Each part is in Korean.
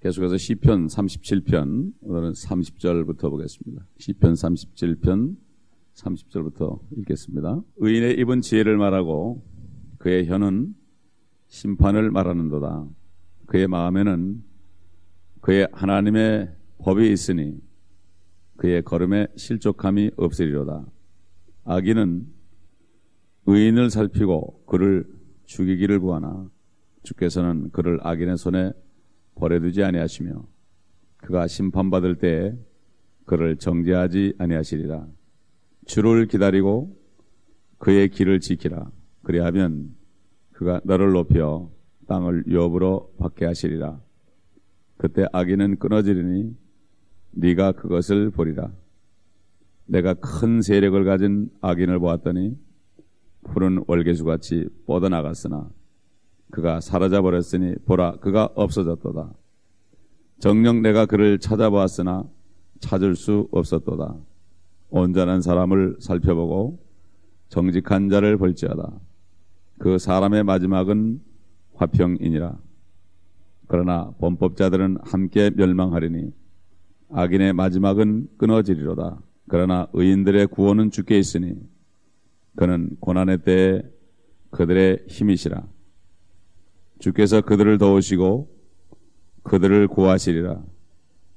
계속해서 시편 37편 오늘은 30절부터 보겠습니다. 시편 37편 30절부터 읽겠습니다. 의인의 입은 지혜를 말하고 그의 혀는 심판을 말하는도다. 그의 마음에는 그의 하나님의 법이 있으니 그의 걸음에 실족함이 없으리로다. 악인은 의인을 살피고 그를 죽이기를 구하나 주께서는 그를 악인의 손에 버려두지 아니하시며 그가 심판받을 때에 그를 정죄하지 아니하시리라. 주를 기다리고 그의 길을 지키라. 그리하면 그가 너를 높여 땅을 유업으로 받게 하시리라. 그때 악인은 끊어지리니 네가 그것을 보리라. 내가 큰 세력을 가진 악인을 보았더니 푸른 월계수같이 뻗어나갔으나 그가 사라져 버렸으니 보라 그가 없어졌도다. 정녕 내가 그를 찾아보았으나 찾을 수 없었도다. 온전한 사람을 살펴보고 정직한 자를 볼지어다. 그 사람의 마지막은 화평이니라. 그러나 범법자들은 함께 멸망하리니 악인의 마지막은 끊어지리로다. 그러나 의인들의 구원은 주께 있으니 그는 고난의 때에 그들의 힘이시라. 주께서 그들을 도우시고 그들을 구하시리라.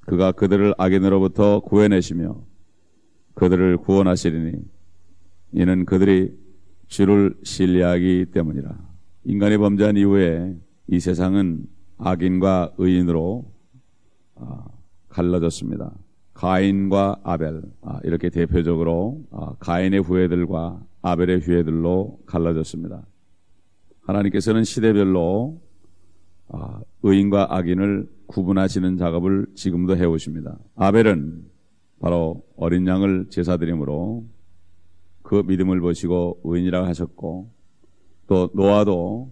그가 그들을 악인으로부터 구해내시며 그들을 구원하시리니 이는 그들이 주를 신뢰하기 때문이라. 인간이 범죄한 이후에 이 세상은 악인과 의인으로 아, 갈라졌습니다. 가인과 아벨 아, 이렇게 대표적으로 아, 가인의 후예들과 아벨의 후예들로 갈라졌습니다. 하나님께서는 시대별로 아, 의인과 악인을 구분하시는 작업을 지금도 해오십니다. 아벨은 바로 어린 양을 제사드림으로 그 믿음을 보시고 의인이라고 하셨고 또 노아도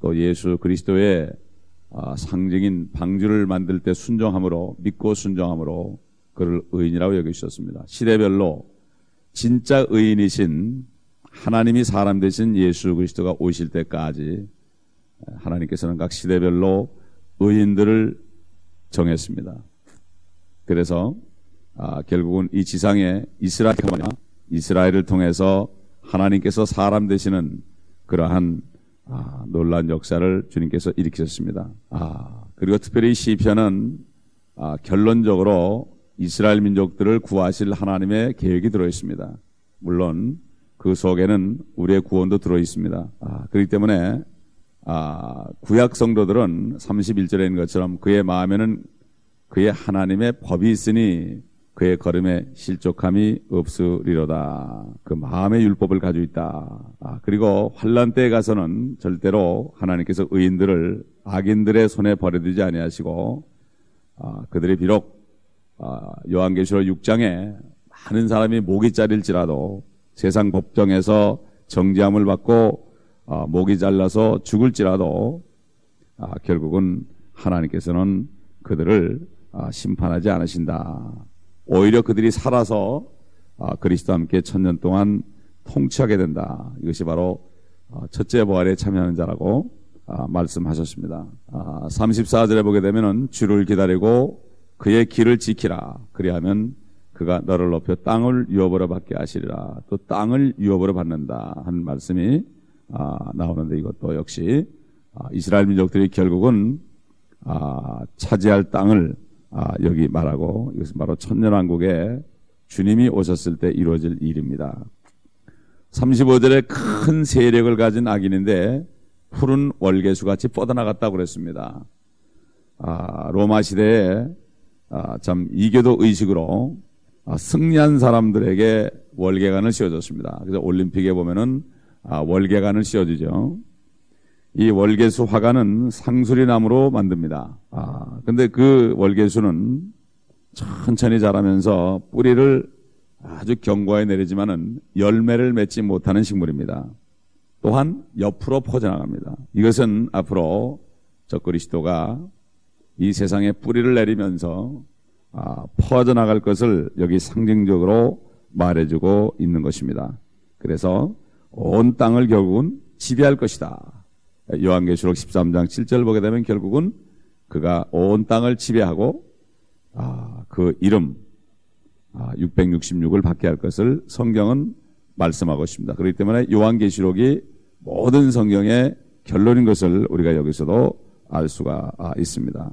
또 예수 그리스도의 아, 상징인 방주를 만들 때 순종함으로 믿고 순종함으로 그를 의인이라고 여기셨습니다. 시대별로 진짜 의인이신 하나님이 사람 되신 예수 그리스도가 오실 때까지 하나님께서는 각 시대별로 의인들을 정했습니다. 그래서 아, 결국은 이 지상에 이스라엘 이스라엘을 통해서 하나님께서 사람 되시는 그러한 아, 놀란 역사를 주님께서 일으키셨습니다. 아, 그리고 특별히 시편은 아, 결론적으로 이스라엘 민족들을 구하실 하나님의 계획이 들어 있습니다. 물론 그 속에는 우리의 구원도 들어 있습니다. 아, 그렇기 때문에 아, 구약 성도들은 31절에 있는 것처럼 그의 마음에는 그의 하나님의 법이 있으니 그의 걸음에 실족함이 없으리로다. 그 마음의 율법을 가지고 있다. 아, 그리고 환란 때에 가서는 절대로 하나님께서 의인들을 악인들의 손에 버려두지 아니하시고 아, 그들이 비록 아, 요한계시록 6장에 많은 사람이 목이 자릴지라도 세상 법정에서 정지함을 받고 어, 목이 잘라서 죽을지라도 아, 결국은 하나님께서는 그들을 아, 심판하지 않으신다. 오히려 그들이 살아서 아, 그리스도와 함께 천년 동안 통치하게 된다. 이것이 바로 아, 첫째 부활에 참여하는 자라고 아, 말씀하셨습니다. 34절에 보게 되면 주를 기다리고 그의 길을 지키라. 그리하면 그가 너를 높여 땅을 유업으로 받게 하시리라. 또 땅을 유업으로 받는다 하는 말씀이 아, 나오는데 이것도 역시 아, 이스라엘 민족들이 결국은 아, 차지할 땅을 아, 여기 말하고 이것은 바로 천년왕국에 주님이 오셨을 때 이루어질 일입니다. 35절에 큰 세력을 가진 악인인데 푸른 월계수 같이 뻗어나갔다고 그랬습니다. 아, 로마 시대에 아, 참 이교도 의식으로 아, 승리한 사람들에게 월계관을 씌워줬습니다. 그래서 올림픽에 보면은 아, 월계관을 씌워주죠. 이 월계수 화관은 상수리 나무로 만듭니다. 아, 근데 그 월계수는 천천히 자라면서 뿌리를 아주 견고하게 내리지만은 열매를 맺지 못하는 식물입니다. 또한 옆으로 퍼져나갑니다. 이것은 앞으로 저 그리스도가 이 세상에 뿌리를 내리면서 아, 퍼져나갈 것을 여기 상징적으로 말해주고 있는 것입니다. 그래서 온 땅을 결국은 지배할 것이다. 요한계시록 13장 7절 보게 되면 결국은 그가 온 땅을 지배하고 아, 그 이름 아, 666을 받게 할 것을 성경은 말씀하고 있습니다. 그렇기 때문에 요한계시록이 모든 성경의 결론인 것을 우리가 여기서도 알 수가 아, 있습니다.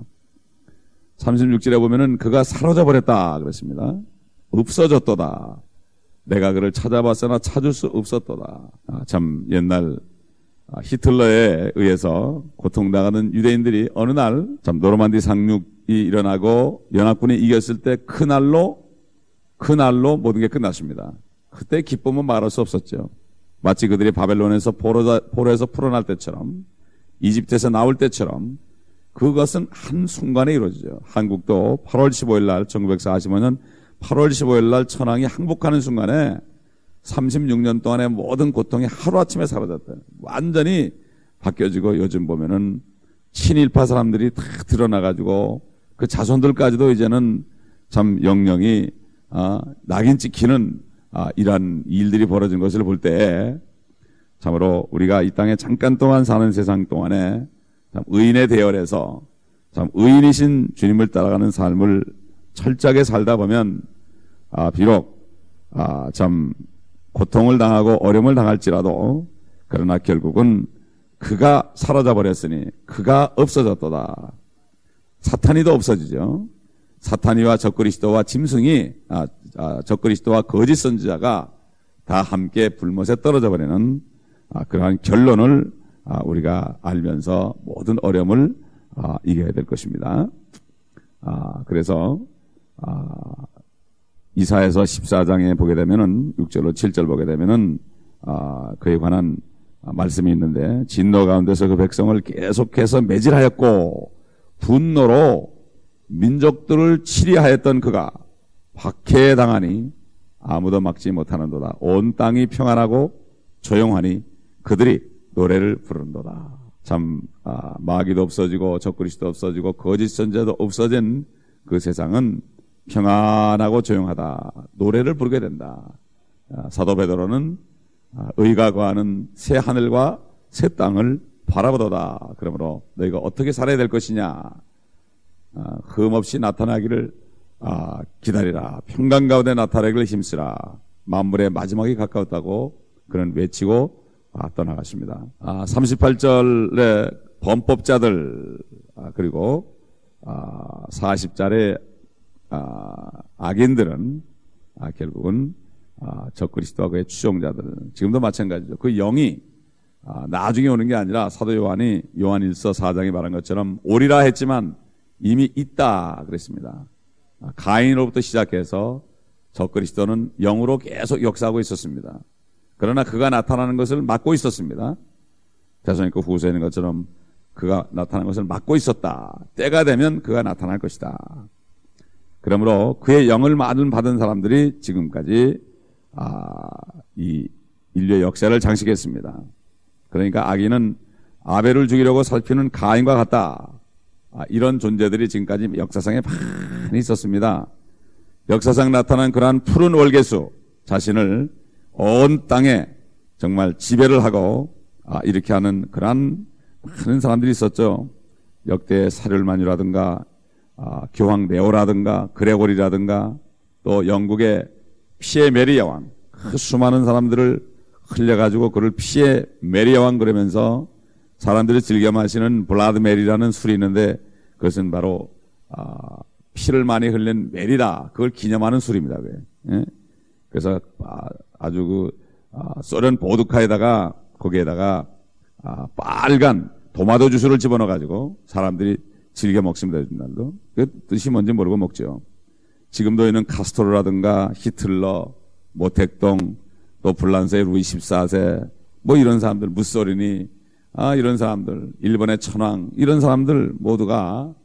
36절에 보면은 그가 사로잡 버렸다 그랬습니다. 없어졌도다. 내가 그를 찾아봤으나 찾을 수 없었도다. 아, 참 옛날 아, 히틀러에 의해서 고통당하는 유대인들이 어느 날 참 노르만디 상륙이 일어나고 연합군이 이겼을 때 그날로 그날로 모든 게 끝났습니다. 그때 기쁨은 말할 수 없었죠. 마치 그들이 바벨론에서 포로, 포로에서 풀어날 때처럼 이집트에서 나올 때처럼 그것은 한순간에 이루어지죠. 한국도 8월 15일 날 1945년 8월 15일 날 천황이 항복하는 순간에 36년 동안의 모든 고통이 하루아침에 사라졌다. 완전히 바뀌어지고 요즘 보면은 친일파 사람들이 다 드러나가지고 그 자손들까지도 이제는 참 영영이 아, 낙인 찍히는 아, 이러한 일들이 벌어진 것을 볼 때 참으로 우리가 이 땅에 잠깐 동안 사는 세상 동안에 참 의인의 대열에서 참 의인이신 주님을 따라가는 삶을 철저하게 살다 보면 아, 비록 아, 참 고통을 당하고 어려움을 당할지라도 그러나 결국은 그가 사라져 버렸으니 그가 없어졌도다. 사탄이도 없어지죠. 사탄이와 적그리스도와 짐승이 아, 아, 적그리스도와 거짓 선지자가 다 함께 불못에 떨어져 버리는 아, 그러한 결론을 아, 우리가 알면서 모든 어려움을 아, 이겨야 될 것입니다. 아, 그래서 이사에서 14장에 보게 되면은 6절로 7절 보게 되면은 그에 관한 말씀이 있는데 진노 가운데서 그 백성을 계속해서 매질하였고 분노로 민족들을 치리하였던 그가 박해당하니 아무도 막지 못하는도다. 온 땅이 평안하고 조용하니 그들이 노래를 부른도다. 참 아, 마귀도 없어지고 적그리스도 없어지고 거짓 선제도 없어진 그 세상은 평안하고 조용하다. 노래를 부르게 된다. 아, 사도 베드로는 아, 의가 거하는 새 하늘과 새 땅을 바라보도다. 그러므로 너희가 어떻게 살아야 될 것이냐? 아, 흠없이 나타나기를 아, 기다리라. 평강 가운데 나타나기를 힘쓰라. 만물의 마지막이 가까웠다고 그는 외치고 아, 떠나갔습니다. 아, 38절에 범법자들 아, 그리고 아, 40절에 아, 악인들은 아, 결국은 아, 적그리스도와 그의 추종자들 지금도 마찬가지죠. 그 영이 아, 나중에 오는 게 아니라 사도 요한이 요한일서 4장에 말한 것처럼 오리라 했지만 이미 있다 그랬습니다. 아, 가인으로부터 시작해서 적그리스도는 영으로 계속 역사하고 있었습니다. 그러나 그가 나타나는 것을 막고 있었습니다. 대선니까 후서에 있는 것처럼 그가 나타나는 것을 막고 있었다. 때가 되면 그가 나타날 것이다. 그러므로 그의 영을 받은 사람들이 지금까지 아, 이 인류의 역사를 장식했습니다. 그러니까 아기는 아벨을 죽이려고 살피는 가인과 같다. 아, 이런 존재들이 지금까지 역사상에 많이 있었습니다. 역사상 나타난 그러한 푸른 월계수 자신을 온 땅에 정말 지배를 하고 아, 이렇게 하는 그러한 많은 사람들이 있었죠. 역대 샤를마뉴라든가 아, 교황 레오라든가 그레고리라든가 또 영국의 피의 메리아 왕, 그 수많은 사람들을 흘려가지고 그를 피의 메리아 왕 그러면서 사람들이 즐겨 마시는 블러디 메리라는 술이 있는데 그것은 바로 아, 피를 많이 흘린 메리다 그걸 기념하는 술입니다. 예? 그래서 아, 주 그 아, 소련 보드카에다가 거기에다가 아, 빨간 도마도 주스를 집어넣어 가지고 사람들이 즐겨 먹습니다. 요즘 날도 그 뜻이 뭔지 모르고 먹죠. 지금도 있는 카스토르라든가 히틀러, 모택동, 또 불란서의 루이 14세 뭐 이런 사람들 무소리니 아, 이런 사람들, 일본의 천황, 이런 사람들 모두가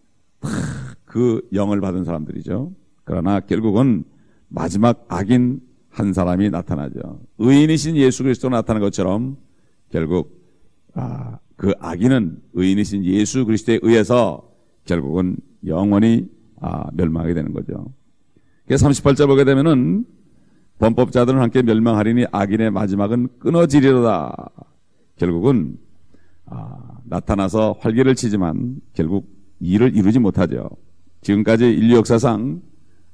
그 영을 받은 사람들이죠. 그러나 결국은 마지막 악인 한 사람이 나타나죠. 의인이신 예수 그리스도 나타난 것처럼 결국 아, 그 악인은 의인이신 예수 그리스도에 의해서 결국은 영원히 아, 멸망하게 되는 거죠. 38절 보게 되면은 범법자들은 함께 멸망하리니 악인의 마지막은 끊어지리로다. 결국은 아, 나타나서 활기를 치지만 결국 일을 이루지 못하죠. 지금까지 인류 역사상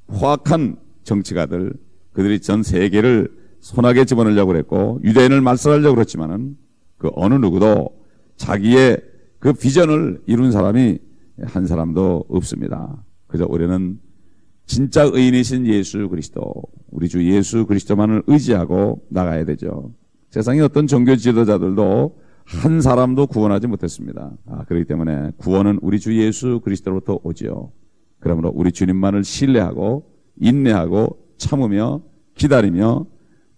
포악한 정치가들 그들이 전 세계를 손아귀에 집어넣으려고 그랬고 유대인을 말살하려고 그랬지만은 그 어느 누구도 자기의 그 비전을 이룬 사람이 한 사람도 없습니다. 그저 우리는 진짜 의인이신 예수 그리스도, 우리 주 예수 그리스도만을 의지하고 나가야 되죠. 세상의 어떤 종교 지도자들도 한 사람도 구원하지 못했습니다. 아, 그렇기 때문에 구원은 우리 주 예수 그리스도로부터 오지요. 그러므로 우리 주님만을 신뢰하고 인내하고 참으며 기다리며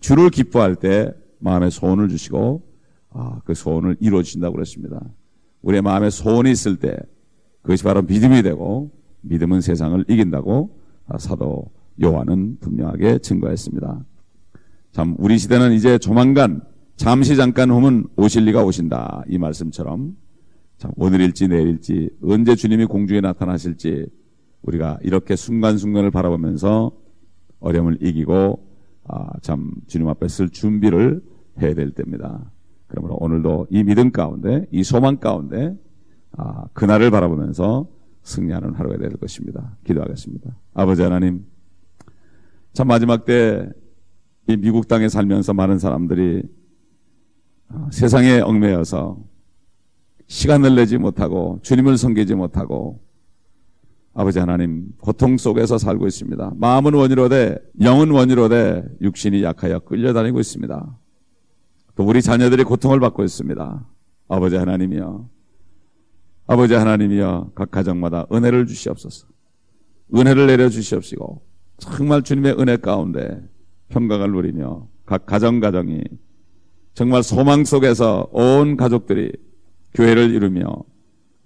주를 기뻐할 때 마음에 소원을 주시고 아, 그 소원을 이루어 주신다고 그랬습니다. 우리의 마음에 소원이 있을 때 그것이 바로 믿음이 되고 믿음은 세상을 이긴다고 사도 요한은 분명하게 증거했습니다. 참 우리 시대는 이제 조만간 잠시 잠깐 후면 오실 리가 오신다 이 말씀처럼 참 오늘일지 내일일지 언제 주님이 공중에 나타나실지 우리가 이렇게 순간순간을 바라보면서 어려움을 이기고 아, 참 주님 앞에 쓸 준비를 해야 될 때입니다. 그러므로 오늘도 이 믿음 가운데 이 소망 가운데 아, 그날을 바라보면서 승리하는 하루가 될 것입니다. 기도하겠습니다. 아버지 하나님, 참 마지막 때 이 미국 땅에 살면서 많은 사람들이 아, 세상에 얽매여서 시간을 내지 못하고 주님을 섬기지 못하고 아버지 하나님 고통 속에서 살고 있습니다. 마음은 원이로되 영은 원이로되 육신이 약하여 끌려다니고 있습니다. 또 우리 자녀들이 고통을 받고 있습니다. 아버지 하나님이여 아버지 하나님이여 각 가정마다 은혜를 주시옵소서. 은혜를 내려 주시옵시고 정말 주님의 은혜 가운데 평강을 누리며 각 가정 가정이 정말 소망 속에서 온 가족들이 교회를 이루며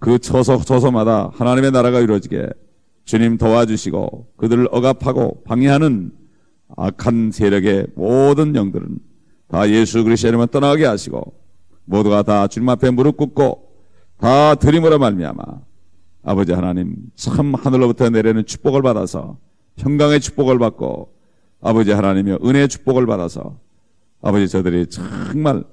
그 처소 처소마다 하나님의 나라가 이루어지게 주님 도와주시고 그들을 억압하고 방해하는 악한 세력의 모든 영들은 다 예수 그리스도 이름을 떠나게 하시고 모두가 다 주님 앞에 무릎 꿇고 다 드림으로 말미암아 아버지 하나님 참 하늘로부터 내리는 축복을 받아서 평강의 축복을 받고 아버지 하나님의 은혜의 축복을 받아서 아버지 저들이 정말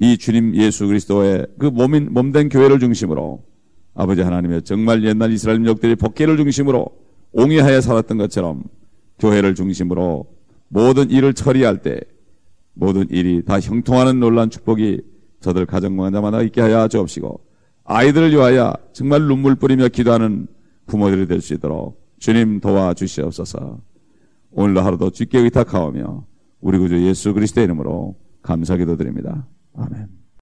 이 주님 예수 그리스도의 그 몸인 몸된 교회를 중심으로 아버지 하나님의 정말 옛날 이스라엘 민족들이 복귀를 중심으로 옹이하여 살았던 것처럼 교회를 중심으로 모든 일을 처리할 때 모든 일이 다 형통하는 놀란 축복이 저들 가정마다마다 있게 하여 주옵시고 아이들을 위하여 정말 눈물 뿌리며 기도하는 부모들이 될 수 있도록 주님 도와주시옵소서. 오늘도 하루도 주께 의탁하오며 우리 구주 예수 그리스도의 이름으로 감사 기도 드립니다. 아멘.